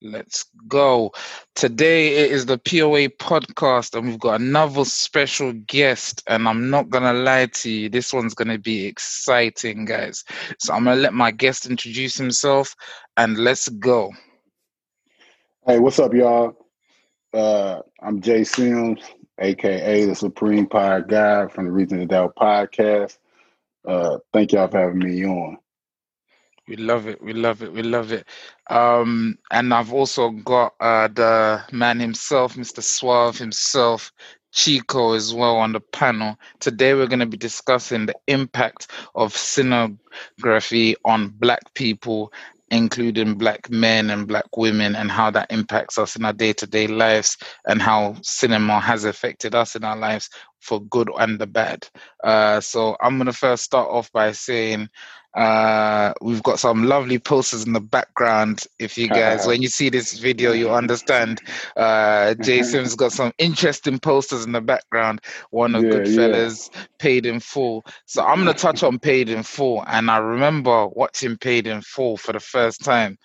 Let's go. Today it is the POA podcast, and we've got another special guest. And I'm not gonna lie to you, this one's gonna be exciting, guys. So I'm gonna let my guest introduce himself, and let's go. Hey, what's up, y'all? Uh, I'm Jay Sims, aka the Supreme Power Guy from the Reason to Doubt podcast. Uh, thank y'all for having me on. We love it. We love it. We love it. Um, and I've also got uh, the man himself, Mr. Suave himself, Chico, as well on the panel. Today, we're going to be discussing the impact of cinematography on Black people, including Black men and Black women, and how that impacts us in our day to day lives, and how cinema has affected us in our lives for good and the bad. Uh, so, I'm going to first start off by saying, uh, we've got some lovely posters in the background. If you guys, when you see this video, you understand. Uh, Jason's got some interesting posters in the background. One of yeah, Goodfellas, yeah. Paid in Full. So I'm gonna touch on Paid in Full, and I remember watching Paid in Full for the first time.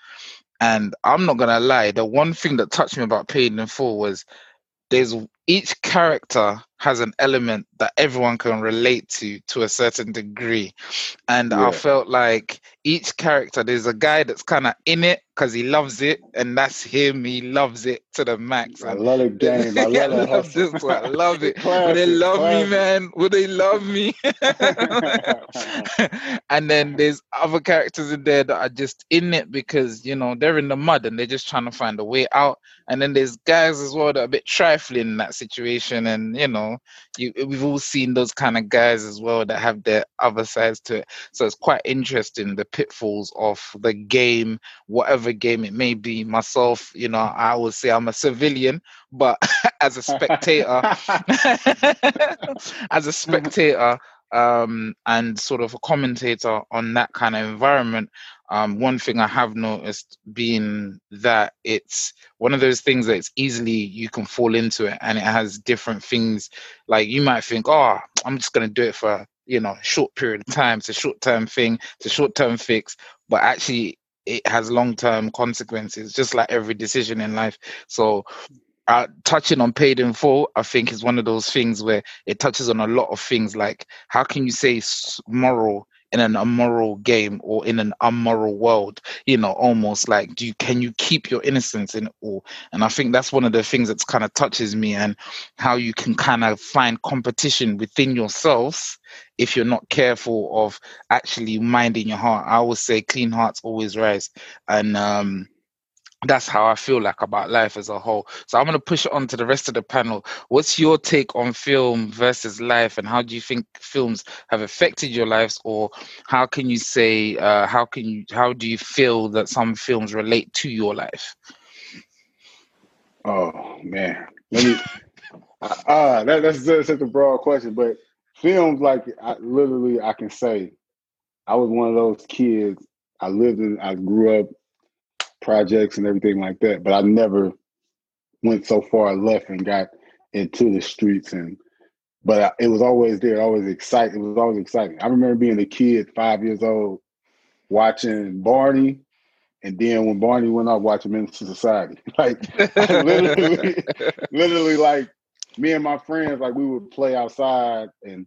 And I'm not gonna lie, the one thing that touched me about Paid in Full was there's each character has an element that everyone can relate to to a certain degree and yeah. i felt like each character there's a guy that's kind of in it because he loves it and that's him he loves it to the max i love the game i love, I love this one. i love it. Classic, would they love classic. me man? Would they love me? And then there's other characters in there that are just in it because you know they're in the mud and they're just trying to find a way out. And then there's guys as well that are a bit trifling in that situation and you know you we've all seen those kind of guys as well that have their other sides to it. So it's quite interesting the pitfalls of the game whatever game it may be myself you know i would say i'm a civilian but as a spectator as a spectator um, and sort of a commentator on that kind of environment, um, one thing I have noticed being that it's one of those things that it's easily you can fall into it, and it has different things. Like you might think, oh, I'm just gonna do it for you know short period of time. It's a short term thing. It's a short term fix, but actually it has long term consequences, just like every decision in life. So uh, touching on paid in full, I think is one of those things where it touches on a lot of things. Like, how can you say moral in an immoral game or in an immoral world you know almost like do you can you keep your innocence in all? And i think that's one of the things that's kind of touches me and how you can kind of find competition within yourselves if you're not careful of actually minding your heart. I always say clean hearts always rise. And um that's how I feel like about life as a whole. So I'm going to push it on to the rest of the panel. What's your take on film versus life, and how do you think films have affected your lives, or how can you say uh, how can you how do you feel that some films relate to your life? Oh man, let me. uh, uh that, that's such a broad question, but films like I, literally, I can say, I was one of those kids. I lived in, I grew up projects and everything like that. But I never went so far left and got into the streets and but I, it was always there, always exciting. It was always exciting. I remember being a kid, five years old, watching Barney, and then when Barney went off, watching II Society. like literally, literally, like me and my friends, like we would play outside, and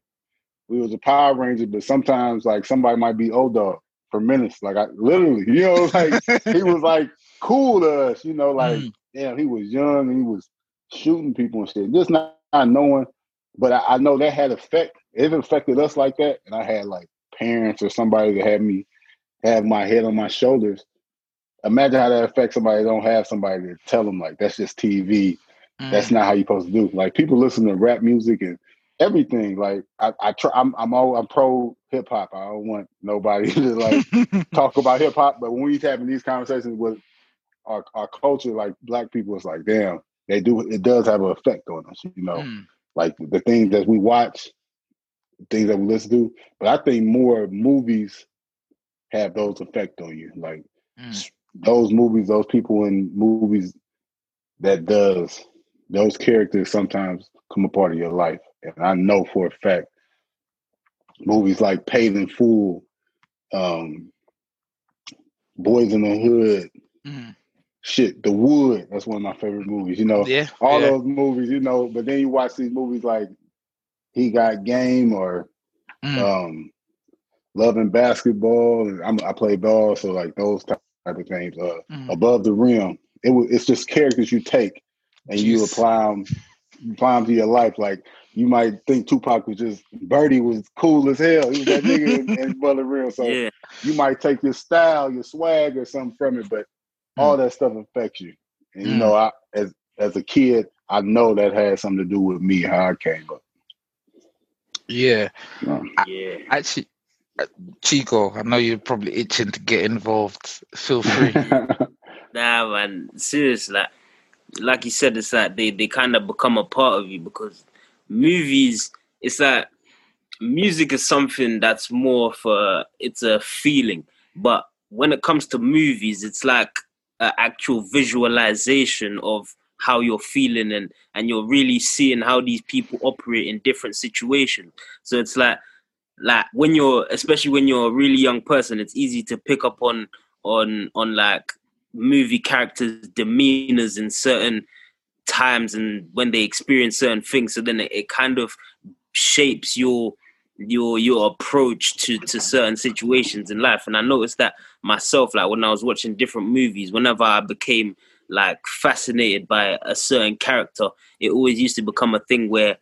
we was a Power Ranger. But sometimes, like somebody might be O-Dog, for minutes. Like I literally, you know, like he was like cool to us, you know, like mm. yeah, he was young and he was shooting people and shit. Just not, not knowing, but I, I, know that had effect. It affected us like that, and I had like parents or somebody that had me have my head on my shoulders. Imagine how that affects somebody that don't have somebody to tell them like that's just TV. Mm. That's not how you're supposed to do. Like people listen to rap music and everything. Like I, I try. I'm I'm all I'm pro hip hop. I don't want nobody to like talk about hip hop. But when we having these conversations with our our culture, like black people, it's like damn, they do. It does have an effect on us. You know, mm. like the things that we watch, things that we listen to. But I think more movies have those effect on you. Like mm. those movies, those people in movies that does those characters sometimes come a part of your life. And I know for a fact, movies like Paid in Full, um, Boys in the Hood, mm-hmm. shit, The Wood. That's one of my favorite movies. You know, Yeah. all yeah. those movies. You know, but then you watch these movies like He Got Game or Mm. um, Love and Basketball. And I'm, I play ball, so like those type of things. Uh, Mm. Above the Rim. It was. It's just characters you take and you Jeez. apply them, to your life. Like you might think Tupac was just Birdie was cool as hell. He was that nigga in, in Above the Rim. So yeah, you might take your style, your swag, or something from it, but all that stuff affects you. And you Mm. know, I as as a kid, I know that had something to do with me how I came up. Yeah. You yeah. Actually, uh, Chico, I know you're probably itching to get involved. Feel free. know? Nah, man. Serious, like, like you said, it's like they they kind of become a part of you because movies. It's that music is something that's more for it's a feeling, but when it comes to movies, it's like an actual visualization of how you're feeling and and you're really seeing how these people operate in different situations. So it's like like when you're especially when you're a really young person, it's easy to pick up on on on like movie characters' demeanors in certain times and when they experience certain things. So then it, it kind of shapes your your your approach to to certain situations in life. And I noticed that myself, like when I was watching different movies, whenever I became like fascinated by a certain character, it always used to become a thing where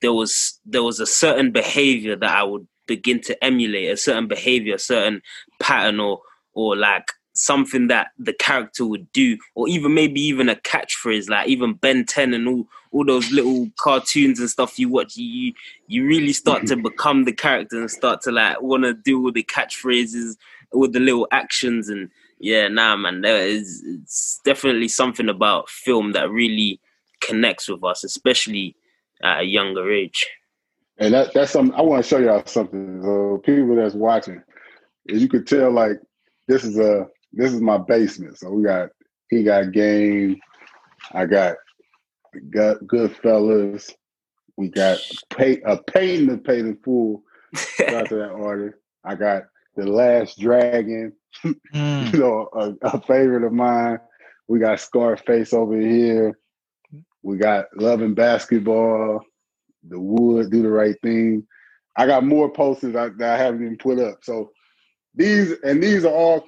there was there was a certain behavior that I would begin to emulate, a certain behavior, a certain pattern or or like something that the character would do, or even maybe even a catchphrase, like even Ben 10 and all all those little cartoons and stuff you watch, you you really start to mm-hmm. become the character and start to like want to do all the catchphrases, all the little actions and yeah, nah man, there is it's definitely something about film that really connects with us, especially at a younger age. And that that's something I want to show y'all something. So people that's watching, as you could tell, like this is a this is my basement. So we got he got game, I got got Goodfellas, we got pay a painting of paid in full. Shout out to that artist. I got the Last Dragon, Mm. you know, a, a favorite of mine. We got Scarface over here. We got Loving Basketball, The Wood, Do the Right Thing. I got more posters I, that I haven't even put up. So these and these are all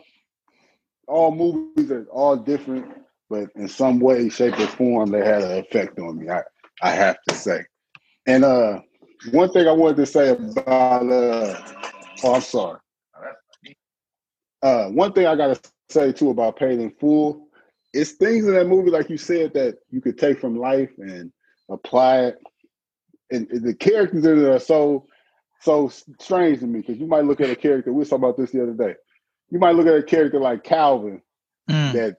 all movies are all different, but in some way, shape, or form, they had an effect on me. I I have to say. And uh, one thing I wanted to say about uh, oh, I'm sorry. Uh, one thing I gotta say too about Paid in Full is things in that movie, like you said, that you could take from life and apply it. And, and the characters in it are so so strange to me because you might look at a character. We were talking about this the other day. You might look at a character like Calvin Mm. that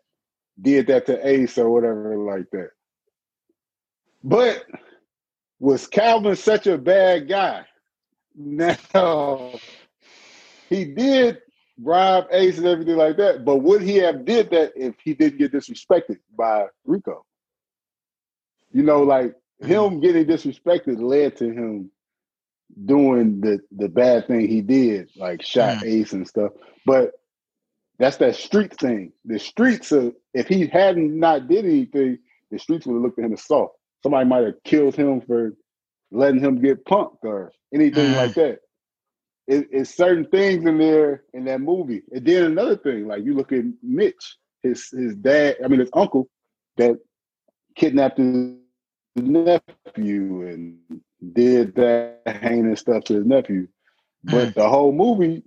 did that to Ace or whatever like that. But was Calvin such a bad guy? No. He did rob Ace and everything like that, but would he have did that if he didn't get disrespected by Rico? You know, like him getting disrespected led to him doing the the bad thing he did, like shot Ace and stuff. But that's that street thing. The streets of if he hadn't not did anything, the streets would have looked at him as soft. Somebody might have killed him for letting him get punked or anything Mm. like that. It, it's certain things in there in that movie. And then another thing, like you look at Mitch, his his dad, I mean his uncle, that kidnapped his nephew and did that heinous stuff to his nephew. But the whole movie,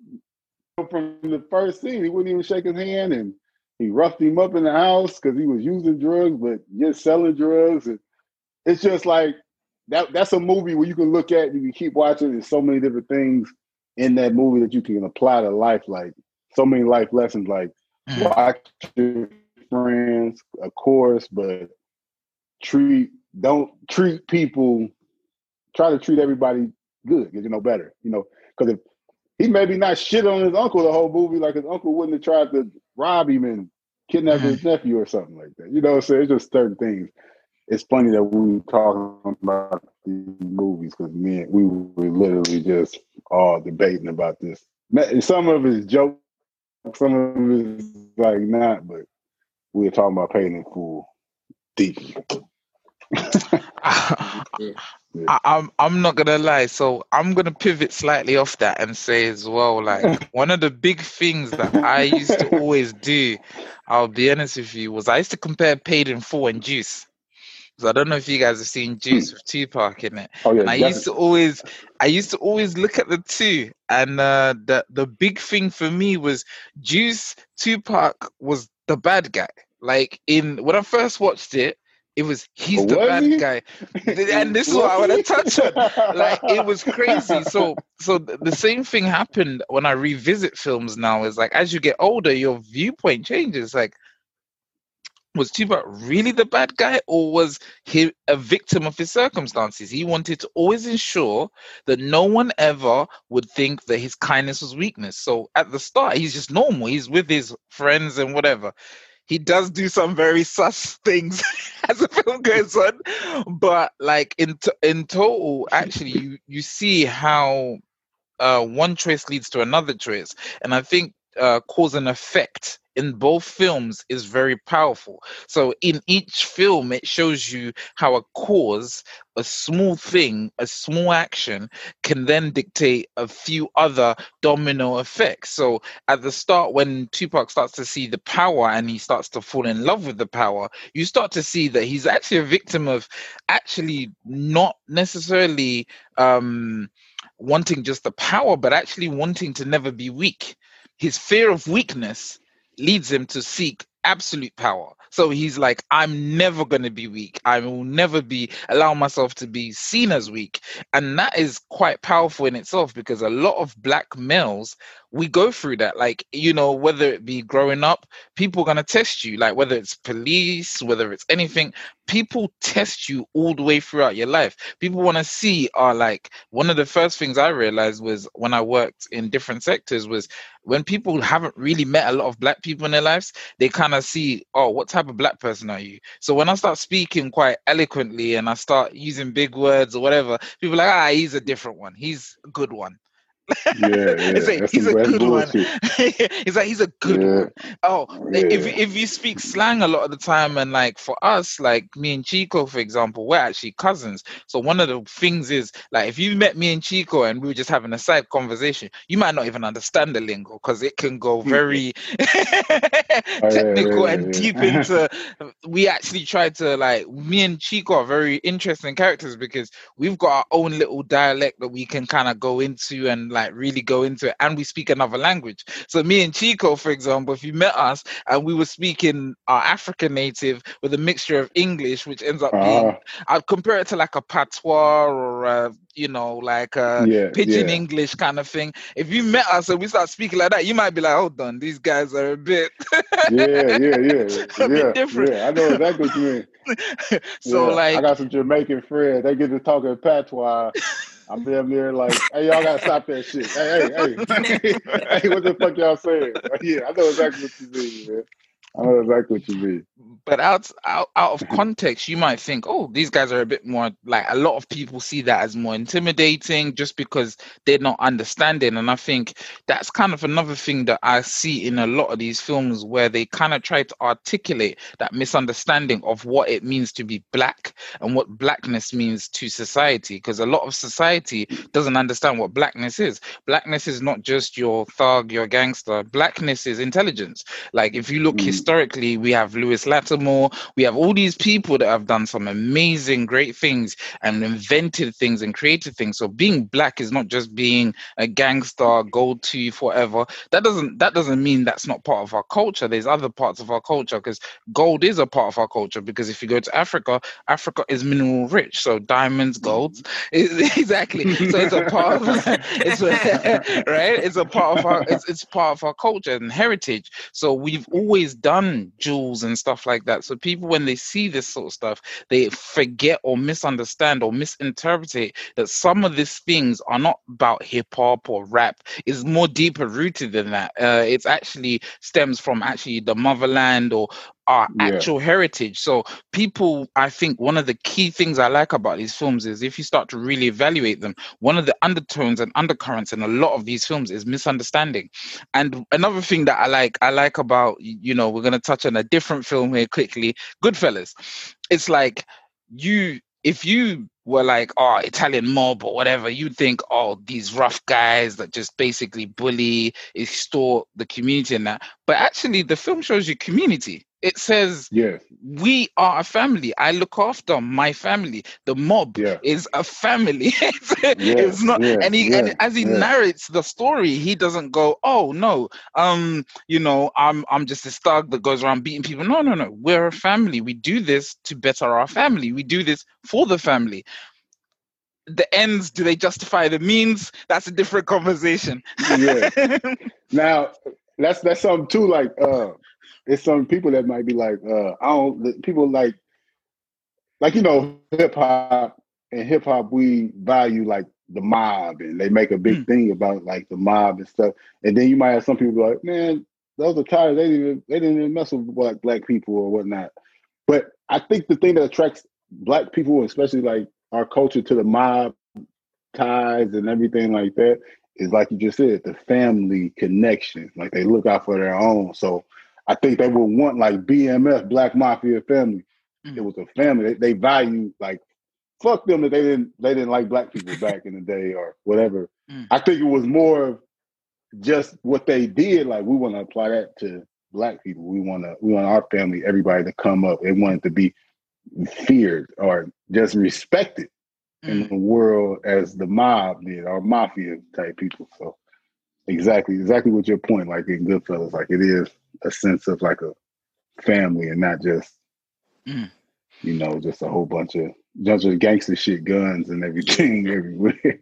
from the first scene, he wouldn't even shake his hand, and he roughed him up in the house because he was using drugs, but yet selling drugs. And it's just like that. That's a movie where you can look at, you can keep watching. There's so many different things in that movie that you can apply to life, like so many life lessons, like Mm. watch your friends, of course, but treat don't treat people. Try to treat everybody good because you know better. You know, because if he maybe not shit on his uncle the whole movie, like his uncle wouldn't have tried to rob him and kidnap his mm. nephew or something like that. You know, what i'm it's just certain things. It's funny that we were talking about these movies because me and we were literally just all debating about this. Some of it is joke, some of it is like not, but we were talking about paying in full deeply. I, I'm I'm not gonna lie. So I'm gonna pivot slightly off that and say as well, like one of the big things that I used to always do, I'll be honest with you, was I used to compare paid in full and juice. So I don't know if you guys have seen Juice with Tupac in it. Oh yeah, And I used to always I used to always look at the two and uh the the big thing for me was Juice Tupac was the bad guy. Like in when I first watched it, it was he's the Was bad he? guy. And this is what I want to touch on. Like it was crazy. So so the same thing happened when I revisit films now is like as you get older, your viewpoint changes. Like was Tupac really the bad guy or was he a victim of his circumstances? He wanted to always ensure that no one ever would think that his kindness was weakness. So at the start, he's just normal. He's with his friends and whatever. He does do some very sus things as the film goes on, but like in t- in total, actually, you you see how uh, one choice leads to another choice, and I think uh, cause and effect in both films is very powerful. So in each film, it shows you how a cause, a small thing, a small action can then dictate a few other domino effects. So at the start, when Tupac starts to see the power and he starts to fall in love with the power, you start to see that he's actually a victim of actually not necessarily um, wanting just the power, but actually wanting to never be weak. His fear of weakness leads him to seek absolute power. So he's like, I'm never going to be weak. I will never be allow myself to be seen as weak. And that is quite powerful in itself because a lot of black males, we go through that. Like, you know, whether it be growing up, people are going to test you. Like, whether it's police, whether it's anything, people test you all the way throughout your life. People want to see, are like, one of the first things I realized was when I worked in different sectors was when people haven't really met a lot of black people in their lives, they kind of see, oh, what type of black person are you? So when I start speaking quite eloquently and I start using big words or whatever, people are like, ah, he's a different one. He's a good one. Yeah, yeah. It's like, That's he's a some- that's good one. he's like, he's a good Yeah. one. Oh, if Yeah. if you speak slang a lot of the time, and like for us, like me and Chico, for example, we're actually cousins. So one of the things is like if you met me and Chico and we were just having a side conversation, you might not even understand the lingo because it can go very Oh, technical and deep into. We actually try to like me and Chico are very interesting characters because we've got our own little dialect that we can kind of go into and like really go into it, and we speak another language. So me and Chico, for example, if you met us and we were speaking our African native with a mixture of English, which ends up being, Uh-huh. I'd compare it to like a patois or a, you know, like a yeah, pidgin yeah. English kind of thing. If you met us and we start speaking like that, you might be like, hold on, these guys are a bit, yeah, yeah, yeah, yeah, different. yeah. I know exactly what you mean. so yeah, I got some Jamaican friends. They get to talking patois. I'm damn near like, hey, y'all gotta stop that shit. Hey, hey, hey, hey, what the fuck y'all saying? Yeah, I know exactly what you mean, man. I know exactly what you mean. but out, out out of context, you might think, oh, these guys are a bit more like a lot of people see that as more intimidating just because they're not understanding. And I think that's kind of another thing that I see in a lot of these films where they kind of try to articulate that misunderstanding of what it means to be black and what blackness means to society. Because a lot of society doesn't understand what blackness is. Blackness is not just your thug, your gangster. Blackness is intelligence. Like if you look Mm. historically, we have Lewis Latimer, we have all these people that have done some amazing, great things and invented things and created things. So being black is not just being a gangster, gold tooth, whatever. That doesn't that doesn't mean that's not part of our culture. There's other parts of our culture because gold is a part of our culture. Because if you go to Africa, Africa is mineral rich, so diamonds, golds, exactly. So it's a part of it's right. It's a part of our it's, it's part of our culture and heritage. So we've always done jewels and stuff like that. So people when they see this sort of stuff, they forget or misunderstand or misinterpret it that some of these things are not about hip hop or rap. It's more deeper rooted than that. Uh, it's actually stems from actually the motherland or our Yeah. actual heritage. So people, I think one of the key things I like about these films is if you start to really evaluate them, one of the undertones and undercurrents in a lot of these films is misunderstanding. And another thing that I like, I like about you know, we're gonna touch on a different film here quickly, Goodfellas. It's like you if you were like, oh, Italian mob or whatever, you'd think, oh, these rough guys that just basically bully, extort the community and that. But actually, the film shows you community. It says Yes. we are a family. I look after my family. The mob Yeah. is a family. it's, it's not. yeah, and he yeah, and as he yeah. narrates the story, he doesn't go, "Oh no, um, you know, I'm I'm just a thug that goes around beating people." No, no, no. We're a family. We do this to better our family. We do this for the family. The ends, do they justify the means? That's a different conversation. Yeah. Now that's that's something too. Like uh, it's some people that might be like uh, I don't. People like like you know hip hop and hip hop we value like the mob and they make a big Mm. thing about like the mob and stuff. And then you might have some people be like, man, those are tired. They didn't even, they didn't even mess with black black people or whatnot. But I think the thing that attracts black people, especially like our culture, to the mob ties and everything like that is like you just said, the family connection. Like they look out for their own. So I think they would want like BMF, Black Mafia Family. It Mm. was a family. They, they value like fuck them that they didn't they didn't like black people back in the day or whatever. Mm. I think it was more of just what they did. Like we want to apply that to black people. We want to we want our family, everybody to come up. They it to be feared or just respected in Mm. the world as the mob did or mafia type people. So exactly, exactly what your point. Like in Goodfellas, like it is a sense of like a family and not just Mm. you know just a whole bunch of bunch of gangster shit, guns and everything everywhere.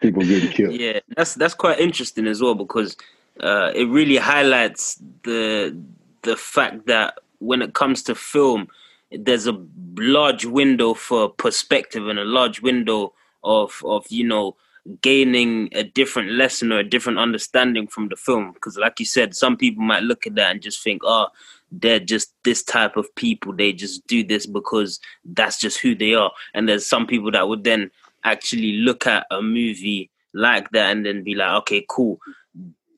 People getting killed. Yeah, that's that's quite interesting as well because uh, it really highlights the the fact that when it comes to film, there's a large window for perspective and a large window of of you know gaining a different lesson or a different understanding from the film. Because, like you said, some people might look at that and just think, "Oh, they're just this type of people. They just do this because that's just who they are." And there's some people that would then actually look at a movie like that and then be like, okay, cool.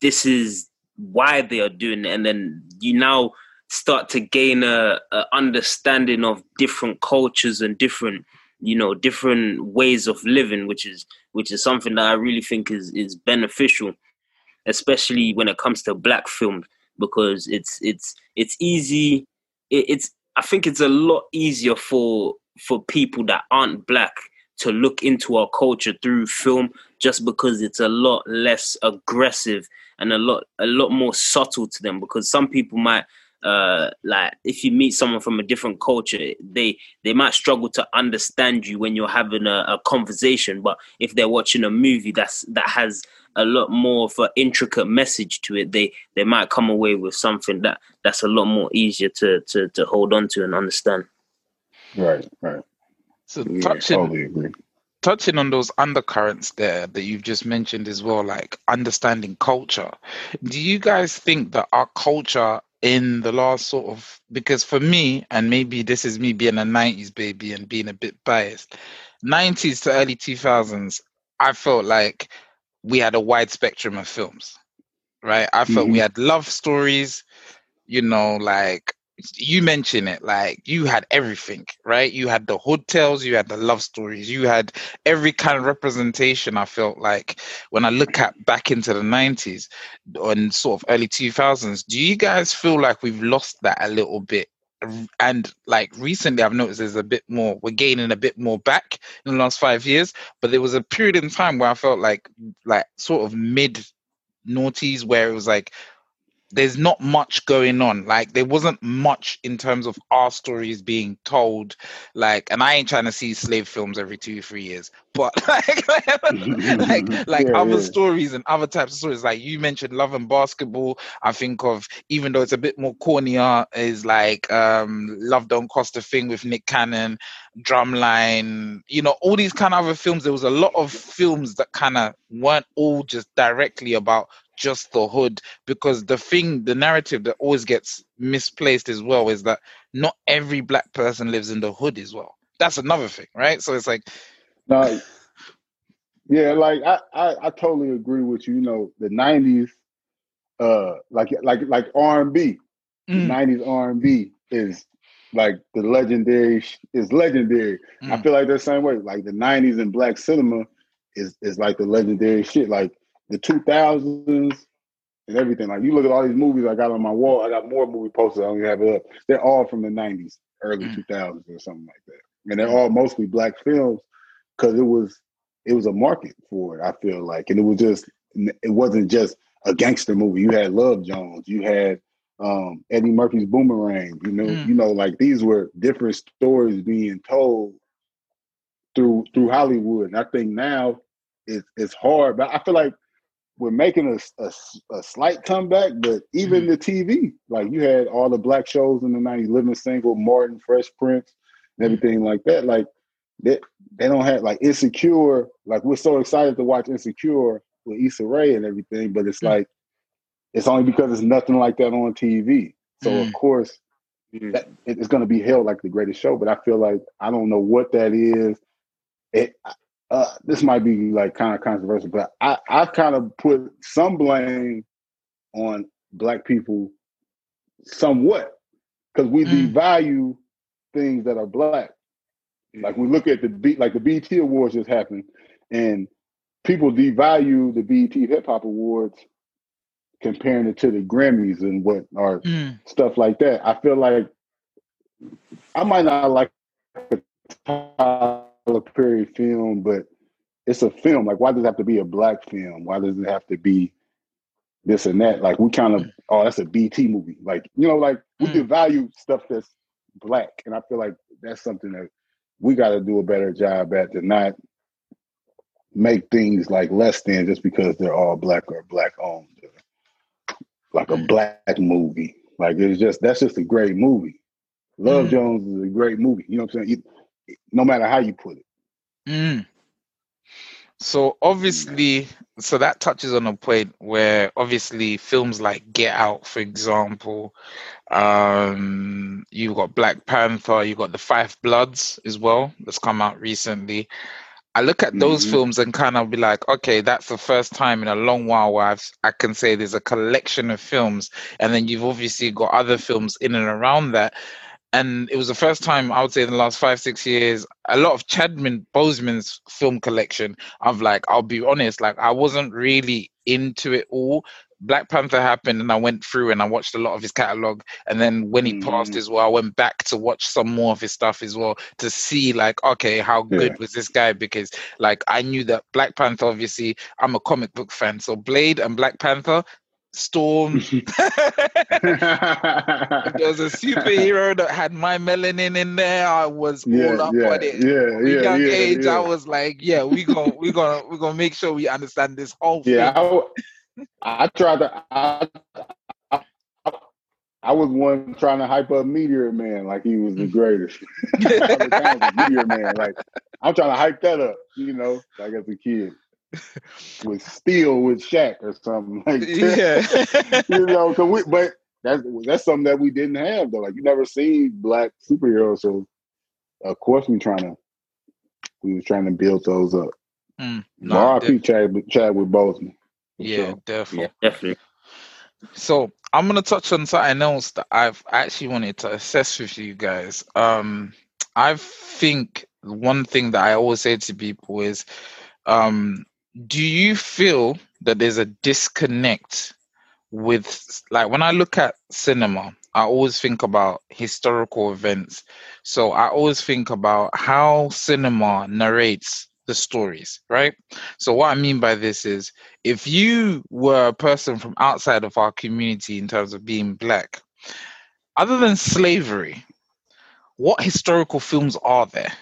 This is why they are doing it. And then you now start to gain a, a understanding of different cultures and different, you know, different ways of living, which is which is something that I really think is is beneficial, especially when it comes to black films, because it's it's it's easy. It, it's I think it's a lot easier for for people that aren't black to look into our culture through film just because it's a lot less aggressive and a lot a lot more subtle to them because some people might uh like if you meet someone from a different culture they they might struggle to understand you when you're having a, a conversation but if they're watching a movie that's that has a lot more of an intricate message to it they they might come away with something that that's a lot more easier to to, to hold on to and understand Right, right. So Yeah, touching totally agree. touching on those undercurrents there that you've just mentioned as well, like understanding culture. Do you guys think that our culture in the last sort of because for me, and maybe this is me being a 90s baby and being a bit biased, 90s to early 2000s, I felt like we had a wide spectrum of films, right? I felt we Mhm. had love stories, you know, like you mentioned it, like you had everything, right? You had the hotels you had the love stories, you had every kind of representation. I felt like when I look at back into the 90s and sort of early 2000s, do you guys feel like we've lost that a little bit? And like recently, I've noticed there's a bit more, we're gaining a bit more back in the last five years, but there was a period in time where I felt like, like sort of mid noughties where it was like, there's not much going on. Like there wasn't much in terms of our stories being told. Like, and I ain't trying to see slave films every two, three years, but like, like, like Yeah, other yeah. stories and other types of stories. Like you mentioned, love and basketball. I think of even though it's a bit more cornier, is like um, Love Don't Cost a Thing with Nick Cannon, Drumline. You know, all these kind of other films. There was a lot of films that kind of weren't all just directly about just the hood because the thing the narrative that always gets misplaced as well is that not every black person lives in the hood as well. That's another thing right? So it's like no yeah like I, I i totally agree with you you know the 90s uh like like like r&b mm. 90s r&b is like the legendary is legendary. Mm. i feel like the same way like the 90s in black cinema is is like the legendary shit. Like the 2000s and everything. Like you look at all these movies I got on my wall. I got more movie posters. I don't even have it up. They're all from the 90s, early mm. 2000s, or something like that. And they're all mostly black films because it was it was a market for it. I feel like, and it was just it wasn't just a gangster movie. You had Love Jones. You had um, Eddie Murphy's Boomerang. You know, mm. you know, like these were different stories being told through through Hollywood. And I think now it's it's hard, but I feel like we're making a, a, a slight comeback, but even mm-hmm. the TV, like you had all the black shows in the 90s, Living Single, Martin, Fresh Prince, and mm-hmm. everything like that. Like they, they don't have like Insecure, like we're so excited to watch Insecure with Issa Rae and everything, but it's mm-hmm. like it's only because it's nothing like that on TV. So of mm. course mm. that, it's going to be held like the greatest show, but I feel like I don't know what that is. It uh, this might be like kind of controversial, but I, I kind of put some blame on black people somewhat because we mm. devalue things that are black. Like we look at the beat, like the BET Awards just happened, and people devalue the BET Hip Hop Awards, comparing it to the Grammys and what or mm. stuff like that. I feel like I might not like the Perry film, but it's a film. Like, why does it have to be a black film? Why does it have to be this and that? Like, we kind of, oh, that's a BET movie. Like, you know, like we mm. devalue stuff that's black, and I feel like that's something that we got to do a better job at to not make things like less than just because they're all black or black owned. Like a mm. black movie. Like it's just that's just a great movie. Love mm. Jones is a great movie. You know what I'm saying? No matter how you put it. Mm. So obviously, so that touches on a point where obviously films like Get Out, for example, um, you've got Black Panther, you've got The Five Bloods as well, that's come out recently. I look at those mm-hmm. films and kind of be like, okay, that's the first time in a long while where I've, I can say there's a collection of films, and then you've obviously got other films in and around that and it was the first time I would say in the last five six years a lot of Chadwick Boseman's film collection. I've like I'll be honest, like I wasn't really into it all. Black Panther happened, and I went through and I watched a lot of his catalog. And then when he mm. passed as well, I went back to watch some more of his stuff as well to see like, okay, how good yeah. was this guy? Because like I knew that Black Panther, obviously, I'm a comic book fan, so Blade and Black Panther, Storm. there was a superhero that had my melanin in there. I was yeah, all up yeah, on it. Yeah, yeah, young yeah, age, yeah. I was like, yeah, we gonna we gonna we gonna make sure we understand this whole yeah, thing. I, I tried to. I, I, I was one trying to hype up Meteor Man like he was the mm. greatest. Meteor Man, like I'm trying to hype that up, you know, like as a kid with Steel with Shaq or something like that. Yeah. you know, cause we, but that's that's something that we didn't have though. Like you never seen black superheroes, so of course we trying to we was trying to build those up. Mm, no, RIP Chad Chadwick Boseman. Yeah, sure. definitely. Yeah, definitely. So I'm gonna touch on something else that I've actually wanted to assess with you guys. Um, I think one thing that I always say to people is, um, do you feel that there's a disconnect with like when I look at cinema, I always think about historical events. So I always think about how cinema narrates the stories, right? So what I mean by this is if you were a person from outside of our community in terms of being black, other than slavery, what historical films are there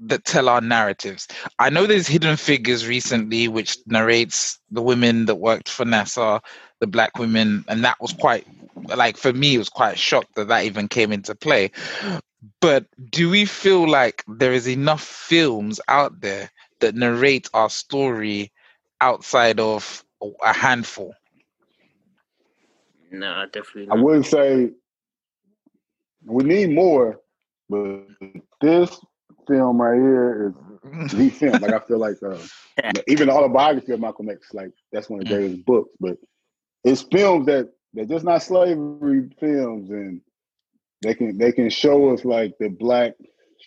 that tell our narratives. I know there's Hidden Figures recently, which narrates the women that worked for NASA, the black women, and that was quite like for me, it was quite shocked that that even came into play. But do we feel like there is enough films out there that narrate our story outside of a handful? No, definitely. I wouldn't say we need more, but this film right here is the film. Like I feel like uh, even the autobiography of Malcolm X, like that's one of the mm. greatest books. But it's films that they're just not slavery films, and they can they can show us like the black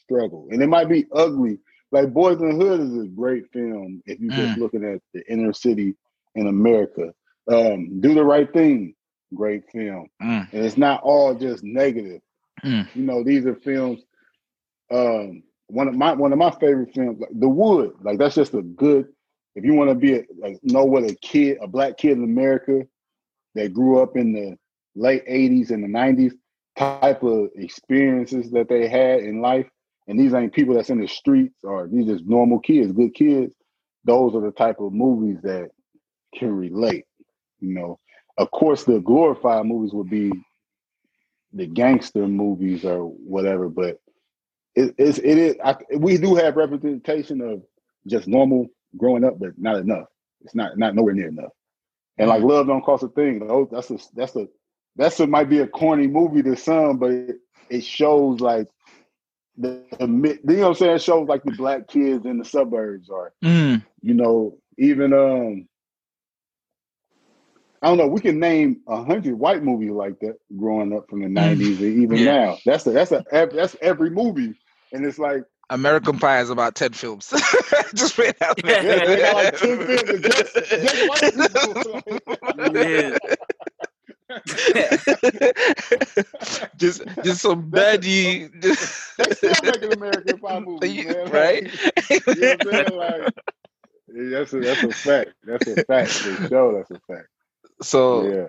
struggle, and it might be ugly. Like Boys in the Hood is a great film if you're just mm. looking at the inner city in America. Um, Do the Right Thing, great film, mm. and it's not all just negative. Mm. You know, these are films. Um, one of my one of my favorite films, like The Wood, like that's just a good. If you want to be a, like know what a kid, a black kid in America that grew up in the late '80s and the '90s type of experiences that they had in life, and these ain't people that's in the streets or these just normal kids, good kids. Those are the type of movies that can relate. You know, of course, the glorified movies would be the gangster movies or whatever, but it, it's it is I, we do have representation of just normal growing up, but not enough. It's not not nowhere near enough. And like love don't cost a thing. Oh, That's a that's a that's a might be a corny movie to some, but it, it shows like the, the, you know what I'm saying? It shows like the black kids in the suburbs or mm. you know even um I don't know. We can name a hundred white movies like that growing up from the '90s mm. and even yeah. now. That's a, that's a that's every movie, and it's like American Pie is about ten films. just right out there. Yeah, they got like ten films. Just, just white people. yeah. just just some baddie. Just... They still making American Pie movies, man. right? you know what I'm saying? Like, that's a that's a fact. That's a fact. For sure, that's a fact. So yeah.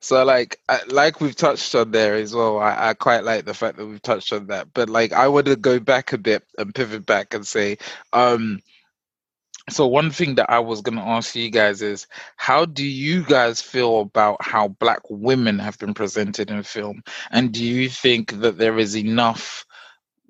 So like like we've touched on there as well. I, I quite like the fact that we've touched on that. But like I want to go back a bit and pivot back and say, um, so one thing that I was going to ask you guys is how do you guys feel about how black women have been presented in film and do you think that there is enough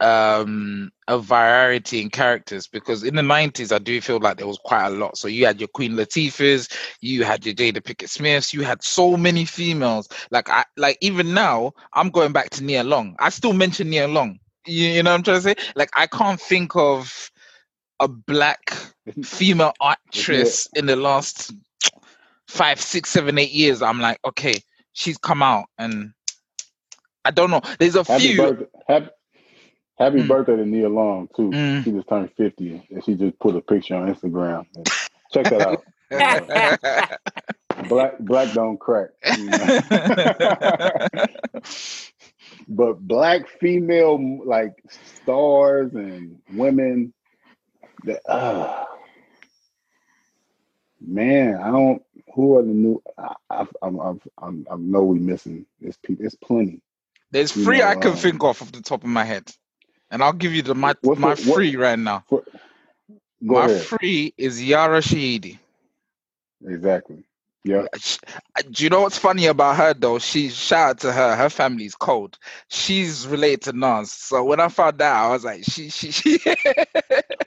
um a variety in characters because in the 90s I do feel like there was quite a lot. So you had your Queen Latifahs, you had your Jada Pinkett Smiths, you had so many females. Like I like even now I'm going back to Nia Long. I still mention Nia Long. You, you know what I'm trying to say? Like I can't think of a black female actress in the last five, six, seven, eight years. I'm like, okay, she's come out and I don't know. There's a happy few. Birthday, happy, happy mm. birthday to Nia Long too. Mm. She just turned fifty, and she just put a picture on Instagram. Check that out. black black don't crack. You know? but black female like stars and women that uh, man, I don't. Who are the new? I I, I, I, I know we missing. There's people. There's plenty. There's three know, I can um, think of off the top of my head, and I'll give you the my my the, free right now. What, my ahead. free is Yara Shahidi. Exactly. Yeah. Do you know what's funny about her though? She shout out to her. Her family's cold. She's related to Nas. So when I found out, I was like, she, she, she.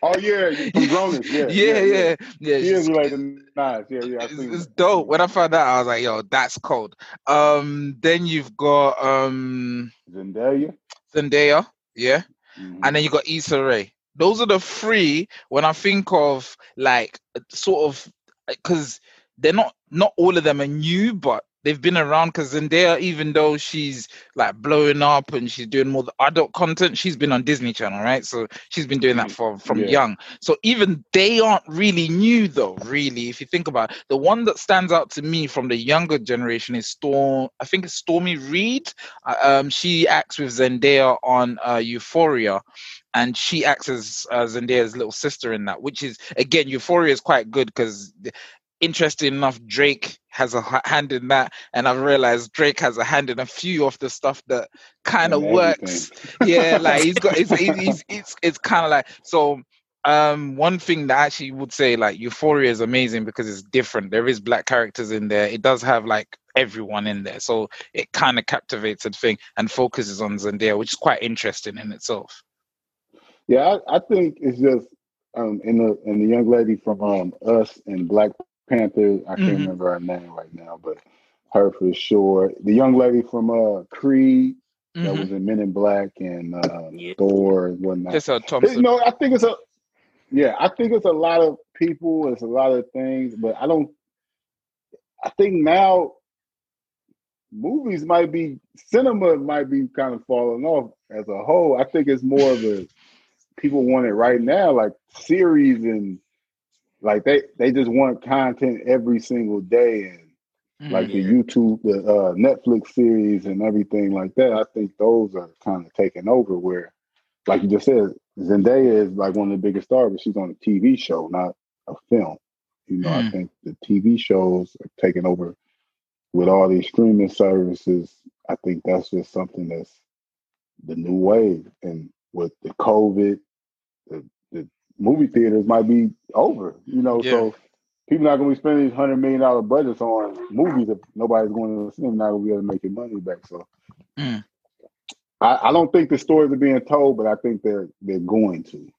oh yeah, from Grown Yeah, yeah, yeah, yeah. yeah. She is related to Nas. Yeah, yeah. It's, it's dope. When I found out, I was like, yo, that's cold. Um, then you've got um Zendaya. Zendaya, yeah, mm-hmm. and then you got Issa Rae. Those are the three. When I think of like sort of because they're not not all of them are new, but they've been around because Zendaya, even though she's like blowing up and she's doing more adult content, she's been on Disney Channel, right? So she's been doing that for from yeah. young. So even they aren't really new, though. Really, if you think about it. the one that stands out to me from the younger generation is Storm. I think it's Stormy Reid. Uh, um, she acts with Zendaya on uh, Euphoria, and she acts as uh, Zendaya's little sister in that, which is again Euphoria is quite good because interesting enough, Drake has a hand in that, and I've realized Drake has a hand in a few of the stuff that kind of works. yeah, like he's got it's it's it's, it's kind of like so. Um, one thing that I actually would say like Euphoria is amazing because it's different. There is black characters in there. It does have like everyone in there, so it kind of captivates the thing and focuses on Zendaya, which is quite interesting in itself. Yeah, I, I think it's just um, in the in the young lady from um, Us and Black Panther. I can't mm-hmm. remember her name right now, but her for sure. The young lady from uh Creed mm-hmm. that was in Men in Black and uh, yeah. Thor and whatnot. Tessa Thompson. You know, I think it's a yeah, I think it's a lot of people, it's a lot of things, but I don't I think now movies might be cinema might be kind of falling off as a whole. I think it's more of a people want it right now, like series and like they they just want content every single day and mm, like the YouTube, the uh, Netflix series and everything like that. I think those are kind of taking over. Where, like you just said, Zendaya is like one of the biggest stars, but she's on a TV show, not a film. You know, mm. I think the TV shows are taking over with all these streaming services. I think that's just something that's the new wave, and with the COVID, the movie theaters might be over. You know, yeah. so people not going to be spending these hundred million dollar budgets on movies if nobody's going to see them. Not going to be able to make your money back. So. Mm. I, I, don't think the stories are being told, but I think they're they're going to.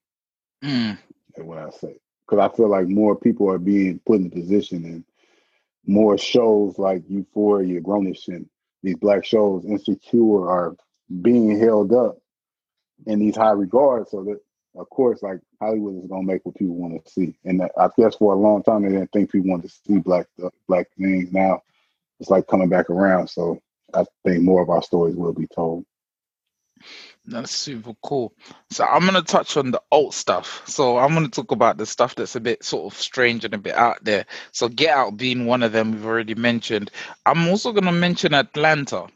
Mm. That's what I say because I feel like more people are being put in position and more shows like Euphoria, Grownish, and these black shows, Insecure, are being held up in these high regards. So that, of course, like Hollywood is gonna make what people want to see. And I guess for a long time they didn't think people wanted to see black uh, black things. Now it's like coming back around. So I think more of our stories will be told. That's super cool. So I'm gonna touch on the alt stuff. So I'm gonna talk about the stuff that's a bit sort of strange and a bit out there. So Get Out being one of them we've already mentioned. I'm also gonna mention Atlanta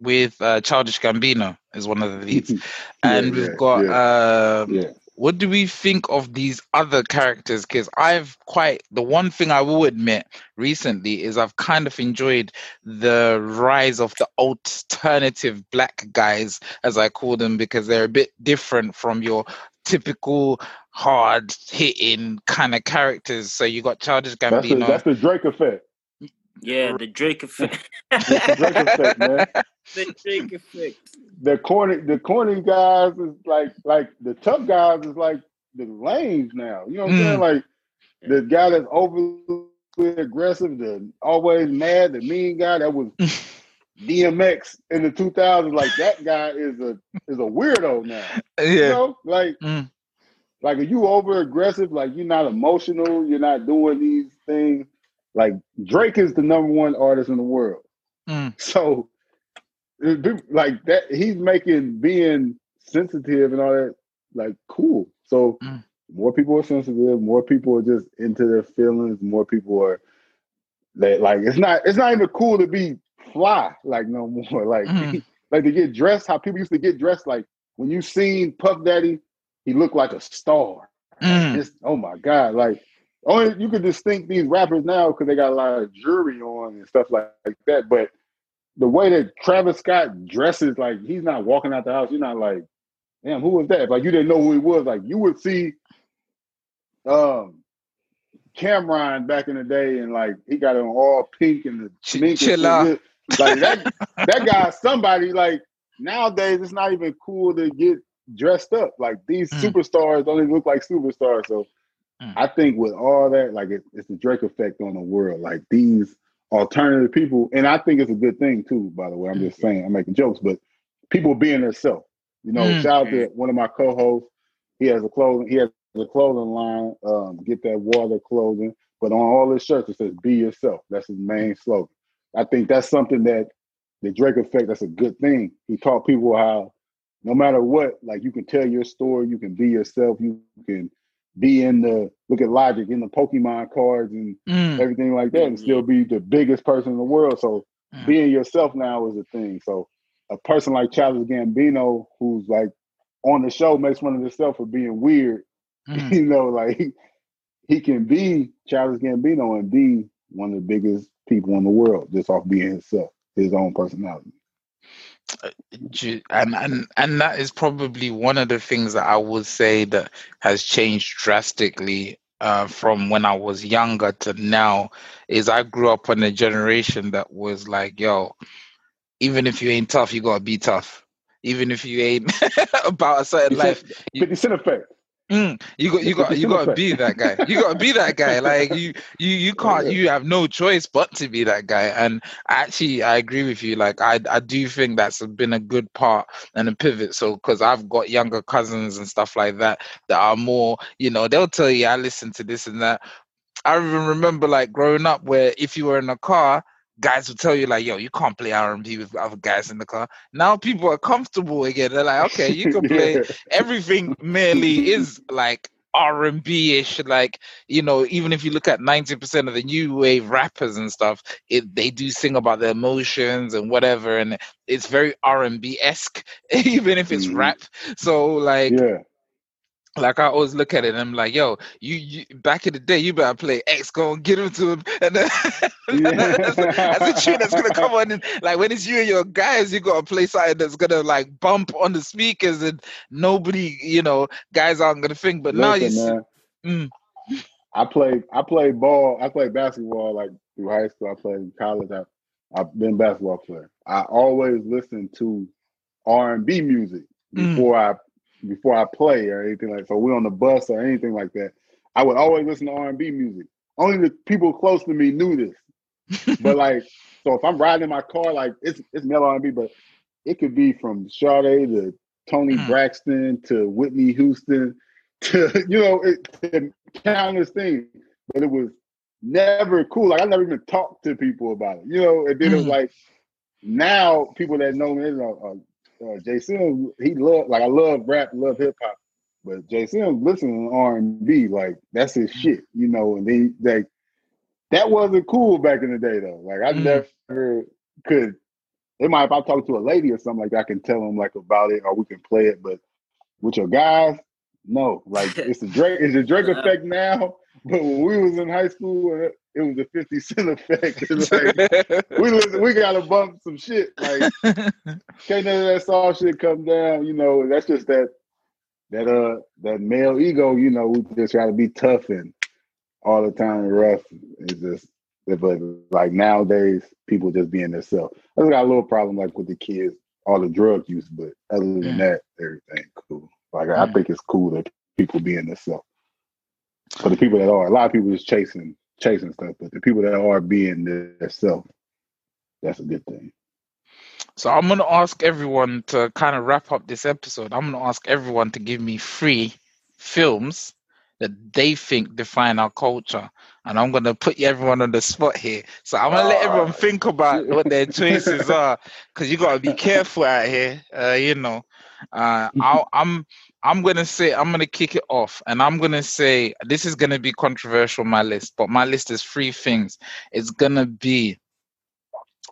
with uh, Childish Gambino is one of the leads, and yeah, we've got yeah. Um, what do we think of these other characters? Because I've quite the one thing I will admit recently is I've kind of enjoyed the rise of the alternative black guys, as I call them, because they're a bit different from your typical hard hitting kind of characters. So you got Childish Gambino. That's the, that's the Drake effect. Yeah, the Drake effect. the Drake effect, man. The Drake effect. The corny, the corny guys is like, like the tough guys is like the lanes now. You know what I'm saying? Mm. Like the guy that's overly aggressive, the always mad, the mean guy that was DMX in the 2000s. Like that guy is a is a weirdo now. Yeah. You know, like. Mm. Like, are you over aggressive? Like, you're not emotional. You're not doing these things like Drake is the number one artist in the world. Mm. So like that he's making being sensitive and all that like cool. So mm. more people are sensitive, more people are just into their feelings, more people are that like it's not it's not even cool to be fly like no more. Like mm. like to get dressed how people used to get dressed like when you seen Puff Daddy, he looked like a star. Mm. Just, oh my God. Like only you can distinct these rappers now because they got a lot of jewelry on and stuff like, like that. But the way that Travis Scott dresses, like he's not walking out the house. You're not like, damn, who was that? like you didn't know who he was. Like you would see um Cam'ron back in the day, and like he got on all pink and the Ch- chill out. Like that, that guy, somebody like nowadays, it's not even cool to get dressed up. Like these mm. superstars don't even look like superstars. So Mm. I think with all that, like it, it's the Drake effect on the world. Like these alternative people, and I think it's a good thing too. By the way, I'm just saying, I'm making jokes, but people being themselves. You know, mm. shout out to one of my co-hosts. He has a clothing. He has a clothing line. Um, get that water clothing. But on all his shirts, it says "Be yourself." That's his main slogan. I think that's something that the Drake effect. That's a good thing. He taught people how, no matter what, like you can tell your story. You can be yourself. You can be in the look at Logic in the Pokemon cards and mm. everything like that, and still be the biggest person in the world. So mm. being yourself now is a thing. So a person like Childish Gambino, who's like on the show, makes fun of himself for being weird. Mm. you know, like he can be Childish Gambino and be one of the biggest people in the world just off being himself, his own personality and and and that is probably one of the things that I would say that has changed drastically uh, from when I was younger to now. Is I grew up in a generation that was like, yo, even if you ain't tough, you gotta be tough. Even if you ain't about a certain life, Fifty Cent effect. Mm, you got you got you got to be that guy. You got to be that guy. Like you you you can't. You have no choice but to be that guy. And actually, I agree with you. Like I I do think that's been a good part and a pivot. So because I've got younger cousins and stuff like that that are more. You know, they'll tell you I listen to this and that. I even remember like growing up where if you were in a car guys will tell you like, "Yo, you can't play R and B with other guys in the car." Now people are comfortable again. They're like, "Okay, you can play everything." Merely is like R and B ish. Like you know, even if you look at ninety percent of the new wave rappers and stuff, it they do sing about their emotions and whatever, and it's very R and B esque, even if it's mm-hmm. rap. So like, yeah like I always look at it and I'm like, yo, you, you back in the day, you better play X, go and get him to him. And then that's, a, tune that's gonna come on and like when it's you and your guys, you gotta play something that's gonna like bump on the speakers and nobody, you know, guys aren't gonna think. But Listen, now you mm. I played I played ball, I played basketball like through high school, I played in college, I I've been basketball player. I always listen to R and B music mm. before mm. I before I play or anything like. So we're on the bus or anything like that. I would always listen to R and B music. Only the people close to me knew this. but like, so if I'm riding in my car, like it's it's male R and B, but it could be from Sade to Toni mm. Braxton to Whitney Houston to you know it, to countless things. But it was never cool. Like I never even talked to people about it. You know, and then mm. it was mm. like now people that know me, you know, uh, Jay Sims, he love like I love rap, love hip hop, but Jay Sims listening to R and B, like that's his mm. shit, you know. And then like that wasn't cool back in the day though. Like I mm. never could. It might if I talk to a lady or something like that, I can tell them like about it or we can play it. But with your guys, no. Like it's a Drake. It's a Drake effect now. But when we was in high school, it was a 50 cent effect. like, we listen, we gotta bump some shit. Like can't none of that soft shit come down, you know, that's just that that uh that male ego, you know, we just gotta be tough and all the time rough. It's just but like nowadays people just being themselves. I just got a little problem like with the kids, all the drug use, but other than yeah. that, everything cool. Like yeah. I think it's cool that people being themselves. For the people that are, a lot of people just chasing chasing stuff, but the people that are being themselves, that's a good thing. So I'm gonna ask everyone to kind of wrap up this episode. I'm gonna ask everyone to give me three films that they think define our culture, and I'm gonna put everyone on the spot here. So I'm gonna let everyone think about what their choices are, because you gotta be careful out here. Uh, you know, uh, i am I'm gonna say I'm gonna kick it off, and I'm gonna say this is gonna be controversial. My list, but my list is three things. It's gonna be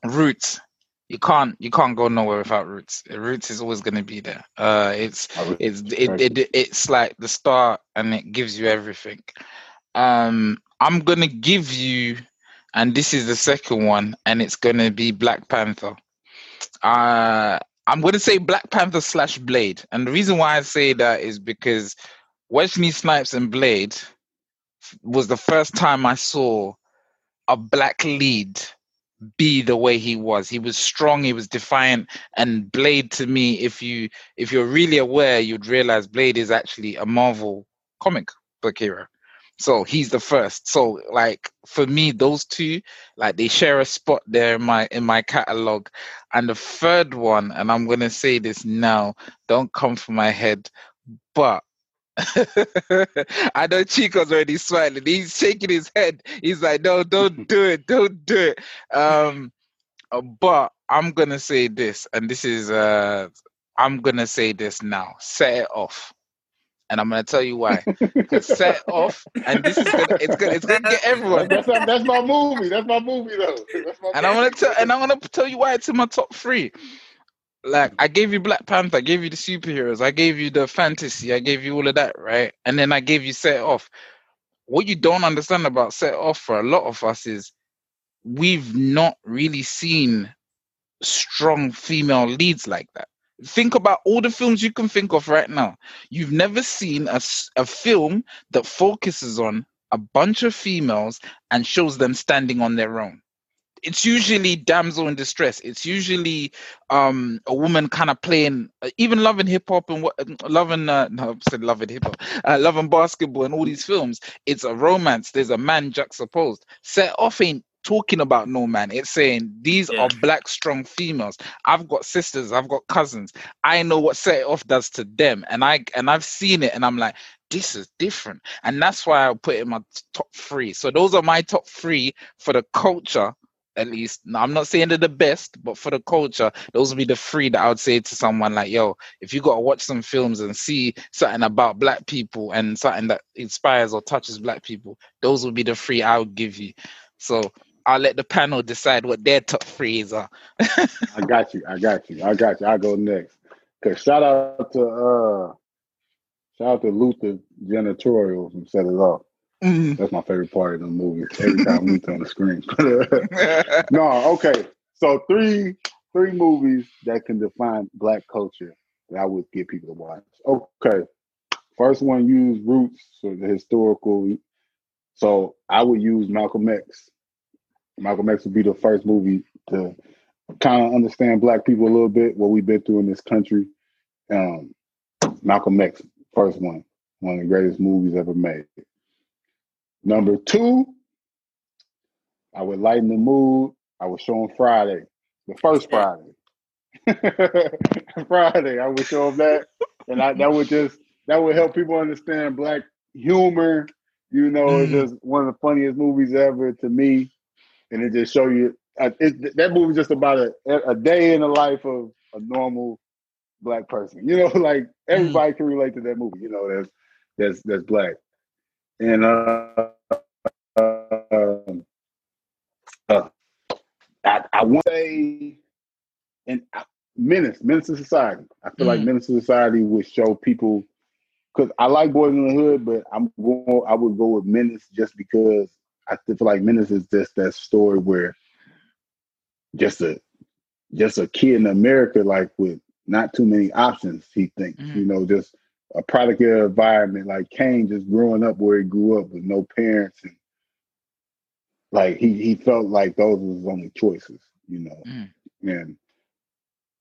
roots. You can't you can't go nowhere without roots. Roots is always gonna be there. Uh, it's it's it, it, it it's like the start, and it gives you everything. Um, I'm gonna give you, and this is the second one, and it's gonna be Black Panther. Uh, I'm going to say Black Panther slash Blade, and the reason why I say that is because Wesley Snipes and Blade was the first time I saw a black lead be the way he was. He was strong, he was defiant, and Blade to me, if you if you're really aware, you'd realize Blade is actually a Marvel comic book hero. So he's the first. So like for me, those two, like they share a spot there in my in my catalog. And the third one, and I'm gonna say this now, don't come from my head, but I know Chico's already smiling. He's shaking his head. He's like, no, don't do it, don't do it. Um, but I'm gonna say this, and this is uh, I'm gonna say this now. Set it off and I'm gonna tell you why. set off, and this is gonna it's gonna it's gonna get everyone. That's, that's my movie. That's my movie though. My and I'm gonna tell and I'm gonna tell you why it's in my top three. Like I gave you Black Panther, I gave you the superheroes, I gave you the fantasy, I gave you all of that, right? And then I gave you Set Off. What you don't understand about Set Off for a lot of us is we've not really seen strong female leads like that. Think about all the films you can think of right now. You've never seen a, a film that focuses on a bunch of females and shows them standing on their own. it's usually damsel in distress. It's usually um a woman kind of playing, uh, even loving hip hop and what, loving uh, no, I said loving hip hop, uh, loving basketball and all these films. It's a romance. There's a man juxtaposed. Set off ain't talking about no man. It's saying these Yeah. are black strong females. I've got sisters, I've got cousins. I know what set it off does to them, and I and I've seen it, and I'm like, this is different, and that's why I put it in my top three. So those are my top three for the culture. At least Now, I'm not saying they're the best, but for the culture, those would be the three that I would say to someone like, "Yo, if you got to watch some films and see something about black people and something that inspires or touches black people, those would be the three I would give you." So I'll let the panel decide what their top threes are. I got you. I got you. I got you. I go next. Cause shout out to uh shout out to Luther Janitorial from Set It Off. Mm. That's my favorite part of the movie. Every time Luther on the screen. no, okay. So three three movies that can define black culture that I would get people to watch. Okay. First one use roots, so the historical. So I would use Malcolm X. Malcolm X would be the first movie to kind of understand black people a little bit, what we've been through in this country. Um, Malcolm X, first one, one of the greatest movies ever made. Number two, I would lighten the mood. I would show them Friday, the first Friday. Friday, I would show them that, and I, that would just that would help people understand black humor. You know, it's Mm. just one of the funniest movies ever to me, and it just show you uh, it, that movie just about a a day in the life of a normal black person. You know, like everybody can relate to that movie. You know, that's that's that's black, and uh, uh, uh I I want to say, and menace, menace to society. I feel like Mm. menace to society would show people because I like Boys in the Hood, but I'm going. I would go with menace just because I feel like menace is just that story where just a just a kid in America, like with not too many options, he thinks. Mhm. You know, just a product of the environment, like Caine just growing up where he grew up with no parents and like he he felt like those was his only choices, you know. Mm. And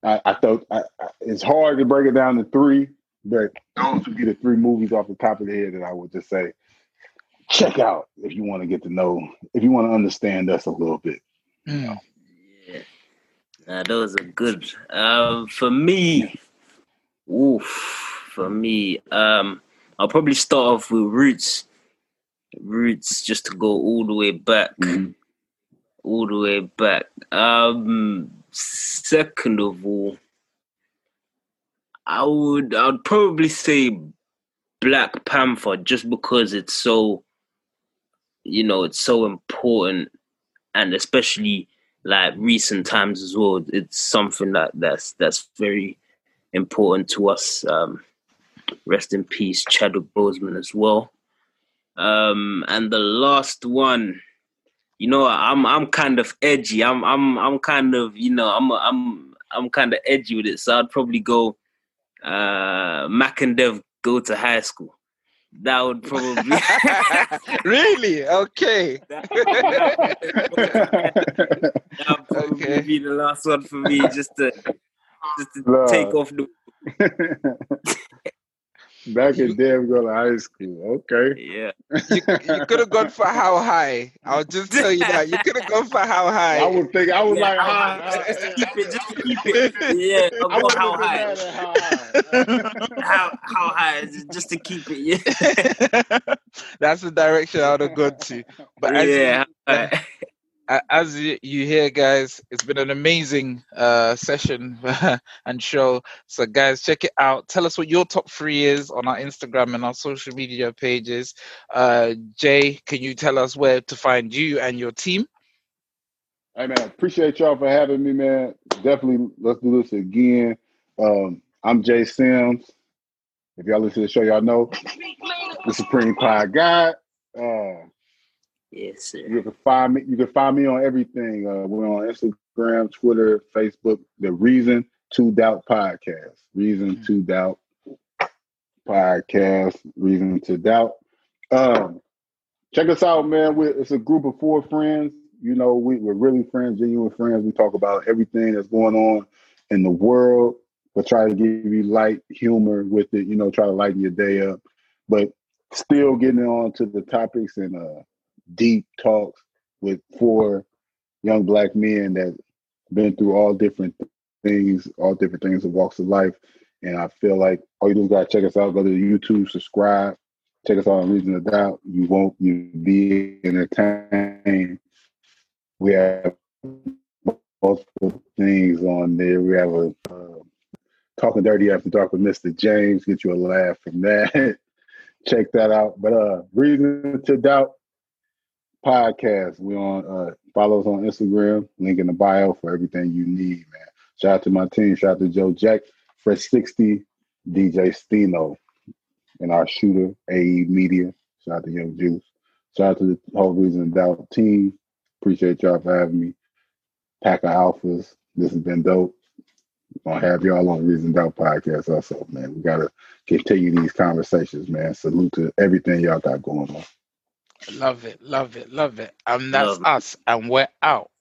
I, I thought I, I, it's hard to break it down to three, but those would be the three movies off the top of the head that I would just say check out if you want to get to know, if you want to understand us a little bit. Mm. Yeah. Nah, those are good. Um, for me, oof, for me, um, I'll probably start off with Roots. Roots, just to go all the way back, Mhm. all the way back. Um, second of all, I would, I would probably say Black Panther, just because it's so, you know, it's so important, and especially like recent times as well. It's something that that's that's very important to us. Um, rest in peace, Chadwick Boseman as well. Um, and the last one, you know, I'm I'm kind of edgy. I'm I'm I'm kind of you know I'm I'm I'm kind of edgy with it. So I'd probably go uh, Mac and Dev go to high school. That would probably really? Okay. that would probably Okay. be the last one for me, just to just to Love. take off the Mac and Dev go to high school. Okay. yeah. You, you could have gone for how high. I'll just tell you that. You could have gone for how high. I would think I was Yeah, like, how ah, high? Just to keep it, just to keep it. Yeah, I'll I go how high? how high. How how high? Just to keep it. Yeah. That's the direction I would have gone to. But as yeah. you, how high? a- as you, hear, guys, it's been an amazing uh, session and show. So, guys, check it out. Tell us what your top three is on our Instagram and our social media pages. Uh, Jay, can you tell us where to find you and your team? Hey man, appreciate y'all for having me, man. Definitely let's do this again. Um, I'm Jay Sims. If y'all listen to the show, y'all know the Supreme Cloud Guy. Uh, Yes, sir. you can find me. You can find me on everything. Uh, we're on Instagram, Twitter, Facebook. The Reason to Doubt podcast. Reason to Doubt podcast. Reason to Doubt. Um, check us out, man. We're, it's a group of four friends. You know, we, we're really friends, genuine friends. We talk about everything that's going on in the world, but try to give you light humor with it. You know, try to lighten your day up, but still getting on to the topics and uh, deep talks with four young black men that been through all different things, all different things of walks of life. And I feel like all you do is gotta check us out, go to YouTube, subscribe, check us out on Reason to Doubt. You won't you be entertained. We have multiple things on there. We have a uh, talking dirty after dark with Mr. James. Get you a laugh from that. check that out. But uh Reason to Doubt podcast. We on uh follow us on Instagram, link in the bio for everything you need, man. Shout out to my team, shout out to Joe Jack, Fresh 60, DJ Stino, and our shooter, AE Media. Shout out to Young Juice. Shout out to the whole Reason Doubt team. Appreciate y'all for having me. Pack of Alphas. This has been dope. Gonna have y'all on Reason Doubt podcast also, man. We gotta continue these conversations, man. Salute to everything y'all got going on. Love it, love it, love it. And that's love us, and we're out.